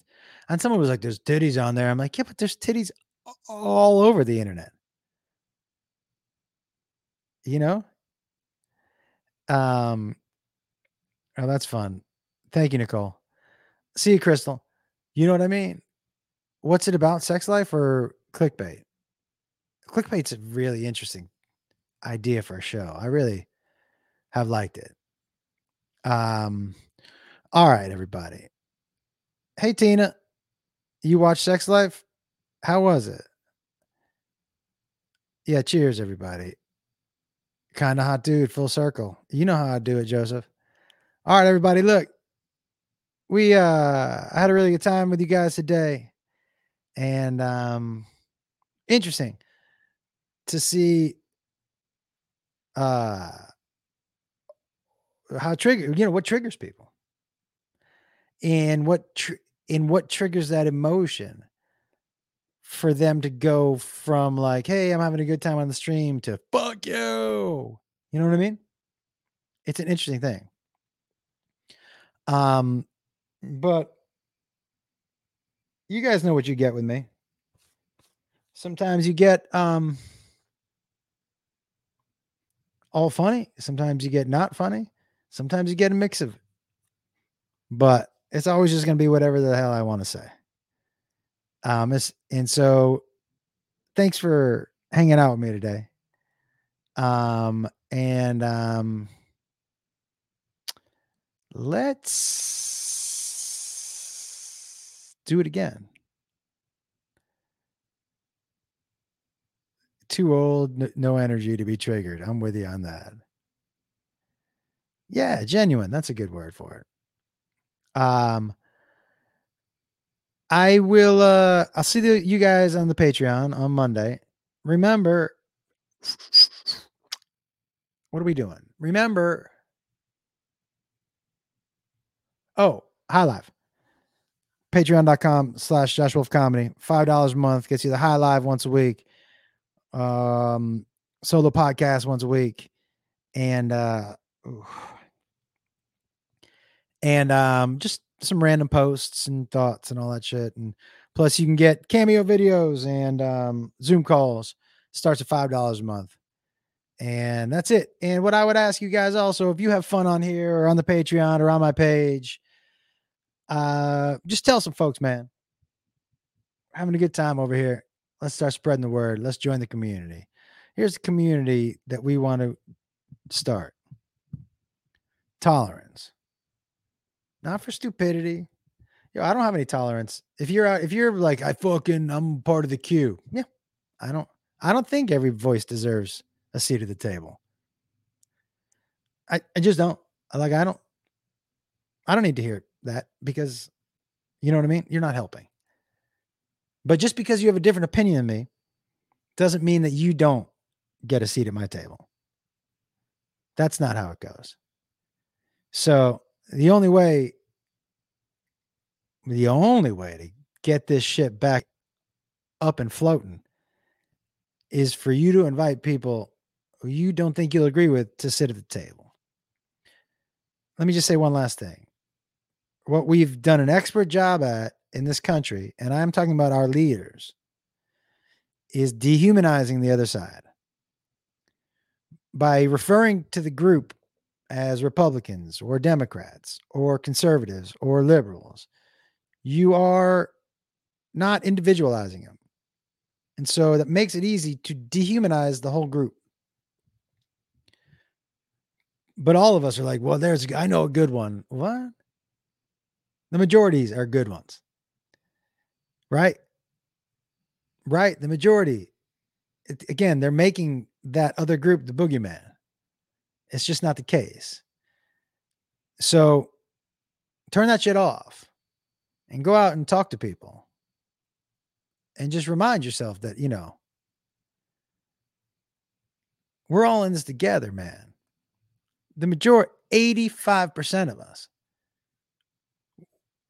And someone was like, "There's titties on there." I'm like, "Yeah, but there's titties all over the internet." You know. Um. Oh, that's fun. Thank you, Nicole. See you, Crystal. You know what I mean? What's it about? Sex life or clickbait? Clickbait's a really interesting idea for a show. I really have liked it. Um. All right, everybody. Hey, Tina. You watch Sex Life? How was it? Yeah, cheers, everybody. Kind of hot dude, full circle. You know how I do it, Joseph. All right, everybody. Look, we uh I had a really good time with you guys today. And um interesting to see uh how trigger you know what triggers people. And what tr- and what triggers that emotion for them to go from like hey i'm having a good time on the stream to fuck you. You know what i mean? It's an interesting thing. Um but you guys know what you get with me. Sometimes you get um all funny. Sometimes you get not funny. Sometimes you get a mix of it. But it's always just going to be whatever the hell I want to say. Um, and so thanks for hanging out with me today. Um, and um, let's do it again. Too old, no energy to be triggered. I'm with you on that. Yeah, genuine. That's a good word for it. Um, I will. Uh, I'll see the, you guys on the Patreon on Monday. Remember, what are we doing? Remember. Oh, High Live. Patreon.com slash Josh Wolf Comedy. $5 a month gets you the High Live once a week. Um, solo podcast once a week. And uh and um just some random posts and thoughts and all that shit. And plus you can get cameo videos and um Zoom calls. Starts at five dollars a month. And that's it. And what I would ask you guys also, if you have fun on here or on the Patreon or on my page, uh, just tell some folks, man. Having a good time over here. Let's start spreading the word. Let's join the community. Here's the community that we want to start tolerance, not for stupidity. Yo, I don't have any tolerance. If you're out, if you're like, I fucking, I'm part of the queue. Yeah, I don't, I don't think every voice deserves a seat at the table. I, I just don't like, I don't, I don't need to hear that because you know what I mean? You're not helping. But just because you have a different opinion than me doesn't mean that you don't get a seat at my table. That's not how it goes. So the only way, the only way to get this shit back up and floating is for you to invite people who you don't think you'll agree with to sit at the table. Let me just say one last thing. What we've done an expert job at in this country, and I'm talking about our leaders, is dehumanizing the other side by referring to the group as Republicans or Democrats or conservatives or liberals. You are not individualizing them. And so that makes it easy to dehumanize the whole group. But all of us are like, well, there's, I know a good one. What? The majorities are good ones. Right? Right. The majority. It, again, they're making that other group the boogeyman. It's just not the case. So turn that shit off and go out and talk to people and just remind yourself that, you know, we're all in this together, man. The majority, 85% of us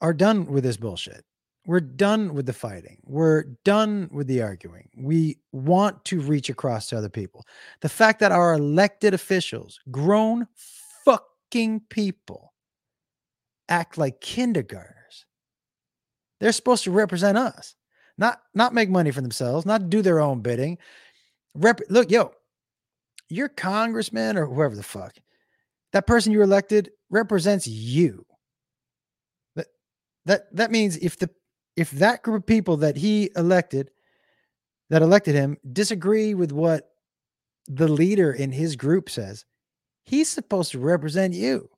are done with this bullshit. We're done with the fighting. We're done with the arguing. We want to reach across to other people. The fact that our elected officials, grown fucking people, act like kindergartners. They're supposed to represent us, not not make money for themselves, not do their own bidding. Rep- look, yo, your congressman or whoever the fuck, that person you elected represents you. That that that means if the if that group of people that he elected that elected him disagree with what the leader in his group says, he's supposed to represent you.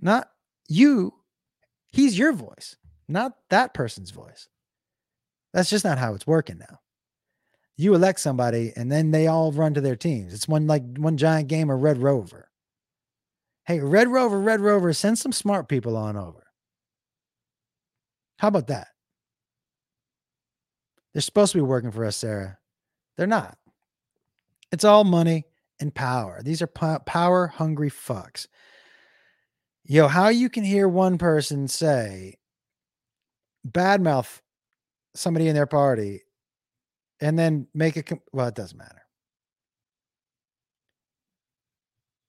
Not you. He's your voice, not that person's voice. That's just not how it's working now. You elect somebody and then they all run to their teams. It's one like one giant game of Red Rover. Hey, Red Rover, Red Rover, send some smart people on over. How about that? They're supposed to be working for us, Sarah. They're not. It's all money and power. These are po- power hungry fucks. Yo, how you can hear one person say, badmouth somebody in their party and then make a, well, it doesn't matter.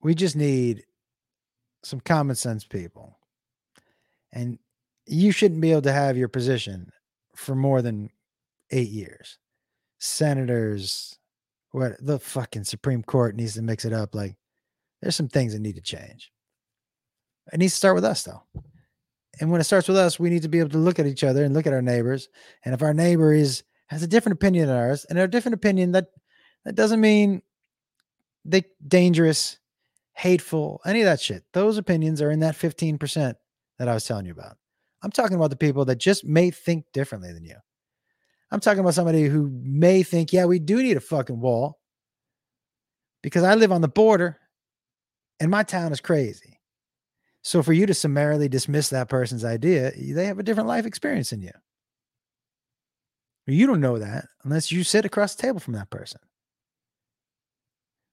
We just need some common sense people. And you shouldn't be able to have your position for more than eight years. Senators, what the fucking Supreme Court needs to mix it up. Like, there's some things that need to change. It needs to start with us, though. And when it starts with us, we need to be able to look at each other and look at our neighbors. And if our neighbor is has a different opinion than ours, and a different opinion, that that doesn't mean they dangerous, hateful, any of that shit. Those opinions are in that 15% that I was telling you about. I'm talking about the people that just may think differently than you. I'm talking about somebody who may think, yeah, we do need a fucking wall because I live on the border and my town is crazy. So for you to summarily dismiss that person's idea, they have a different life experience than you. You don't know that unless you sit across the table from that person.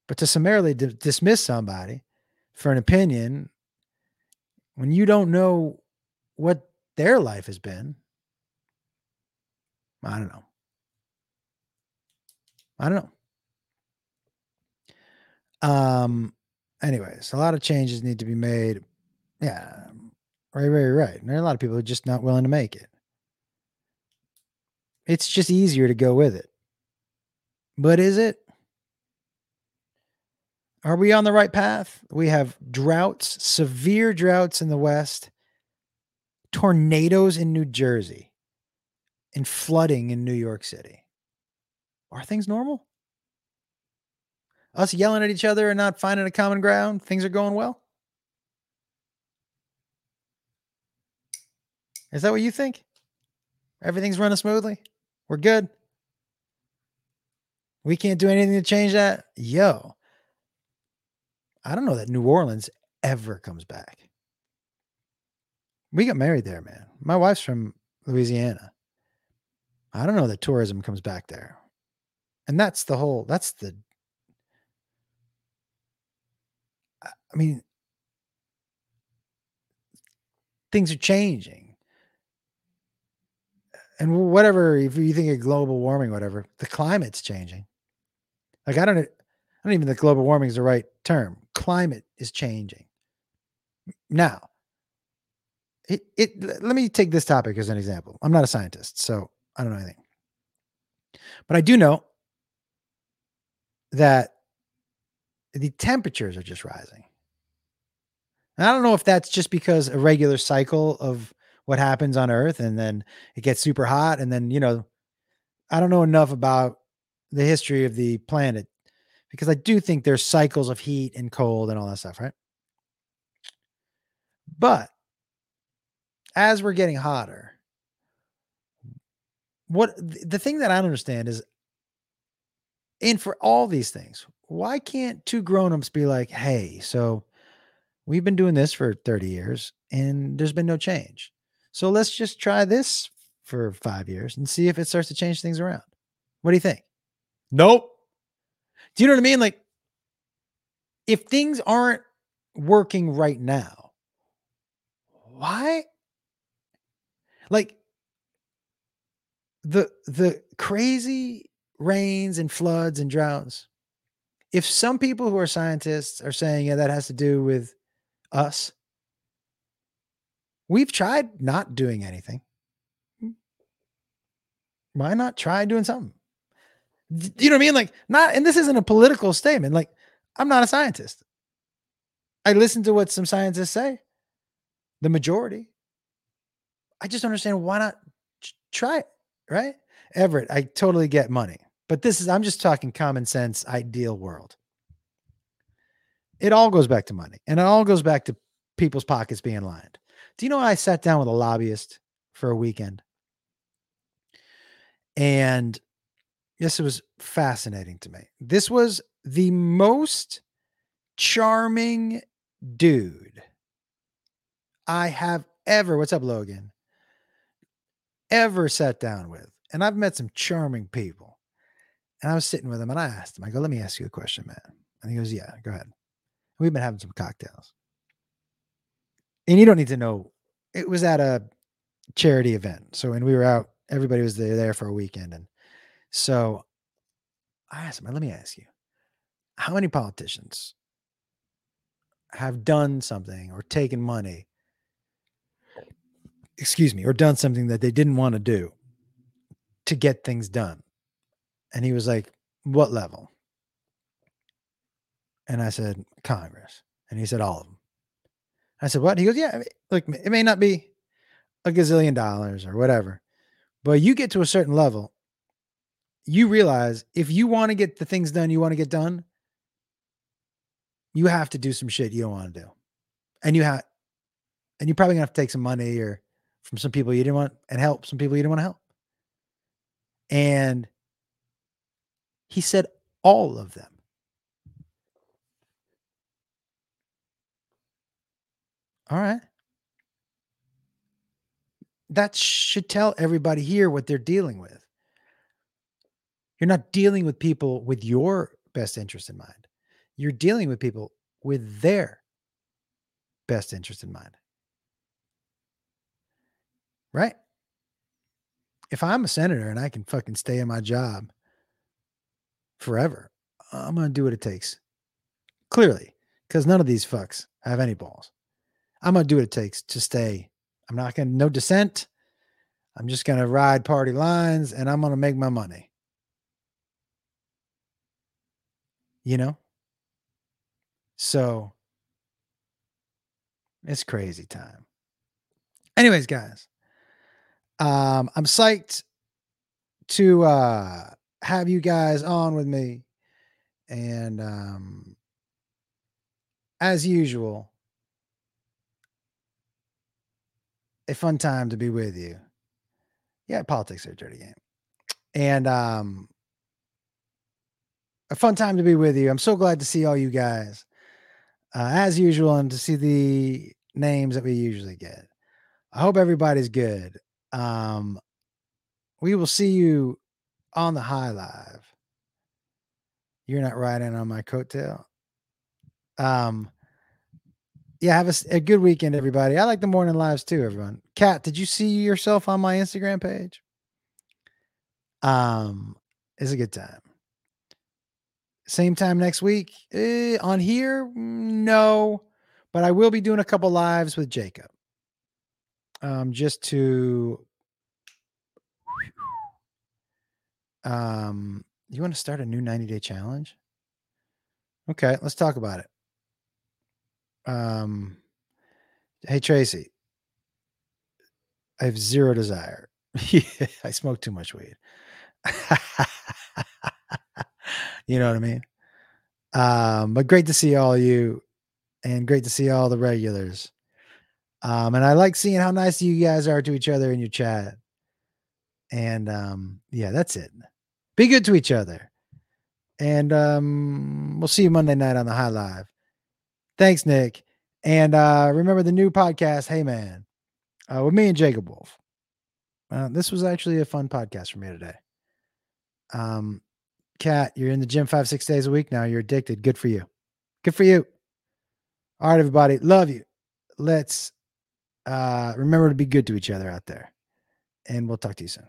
But to summarily d- dismiss somebody for an opinion when you don't know what their life has been, I don't know. I don't know. Um. Anyways, a lot of changes need to be made. Yeah. Right. Right. Right. And there are a lot of people who are just not willing to make it. It's just easier to go with it. But is it? Are we on the right path? We have droughts, severe droughts in the West, tornadoes in New Jersey, and flooding in New York City. Are things normal? Us yelling at each other and not finding a common ground, things are going well? Is that what you think? Everything's running smoothly? We're good? We can't do anything to change that? Yo, I don't know that New Orleans ever comes back. We got married there, man. My wife's from Louisiana. I don't know that tourism comes back there. And that's the whole, that's the, I mean, things are changing. And whatever, if you think of global warming, whatever, the climate's changing. Like, I don't, I don't even think global warming is the right term. Climate is changing. Now, it, it let me take this topic as an example. I'm not a scientist, so I don't know anything. But I do know that the temperatures are just rising. And I don't know if that's just because a regular cycle of what happens on Earth and then it gets super hot. And then, you know, I don't know enough about the history of the planet because I do think there's cycles of heat and cold and all that stuff, right? But as we're getting hotter, what the thing that I don't understand is, and for all these things, why can't two grown-ups be like, hey, so we've been doing this for 30 years and there's been no change. So let's just try this for five years and see if it starts to change things around. What do you think? Nope. Do you know what I mean? Like, if things aren't working right now, why? Like, the the crazy rains and floods and droughts. If some people who are scientists are saying, yeah, that has to do with us, we've tried not doing anything. Why not try doing something? You know what I mean? Like, not, and this isn't a political statement. Like, I'm not a scientist. I listen to what some scientists say, the majority. I just understand why not try it, right? Everett, I totally get money, but this is, I'm just talking common sense, ideal world. It all goes back to money and it all goes back to people's pockets being lined. Do you know I sat down with a lobbyist for a weekend? And yes, it was fascinating to me. This was the most charming dude I have ever, what's up, Logan? Ever sat down with. And I've met some charming people. And I was sitting with him and I asked him, I go, let me ask you a question, man. And he goes, yeah, go ahead. We've been having some cocktails. And you don't need to know. It was at a charity event. So when we were out, everybody was there, there for a weekend. And so I asked him, let me ask you, how many politicians have done something or taken money, excuse me, or done something that they didn't want to do to get things done? And he was like, what level? And I said, Congress. And he said, all of them. I said, what? He goes, yeah, look, it may not be a gazillion dollars or whatever, but you get to a certain level, you realize if you want to get the things done you want to get done, you have to do some shit you don't want to do. And you have, and you're probably gonna have to take some money or from some people you didn't want and help some people you didn't want to help. And he said all of them. All right. That should tell everybody here what they're dealing with. You're not dealing with people with your best interest in mind. You're dealing with people with their best interest in mind. Right? If I'm a senator and I can fucking stay in my job forever, I'm going to do what it takes. Clearly, because none of these fucks have any balls. I'm going to do what it takes to stay. I'm not going to, no dissent. I'm just going to ride party lines and I'm going to make my money. You know? So it's crazy time. Anyways, guys, um, I'm psyched to uh, have you guys on with me. And um, as usual, a fun time to be with you. Yeah, politics are a dirty game. And um, a fun time to be with you. I'm so glad to see all you guys, uh, as usual, and to see the names that we usually get. I hope everybody's good. Um, we will see you on the high live. You're not riding on my coattail. Um, yeah, have a, a good weekend, everybody. I like the morning lives too, everyone. Kat, did you see yourself on my Instagram page? Um, it's a good time. Same time next week eh, on here? No, but I will be doing a couple lives with Jacob. Um, just to um, you want to start a new 90 day challenge? Okay, let's talk about it. Um, hey Tracy, I have zero desire. I smoke too much weed. you know what I mean? Um, but great to see all you and great to see all the regulars. Um, and I like seeing how nice you guys are to each other in your chat. And um, yeah, that's it. Be good to each other. And um, we'll see you Monday night on the High Live. Thanks, Nick. And uh, remember the new podcast, Hey Man, uh, with me and Jacob Wolf. Uh, this was actually a fun podcast for me today. Um, Kat, you're in the gym five, six days a week now. You're addicted. Good for you. Good for you. All right, everybody. Love you. Let's uh, remember to be good to each other out there. And we'll talk to you soon.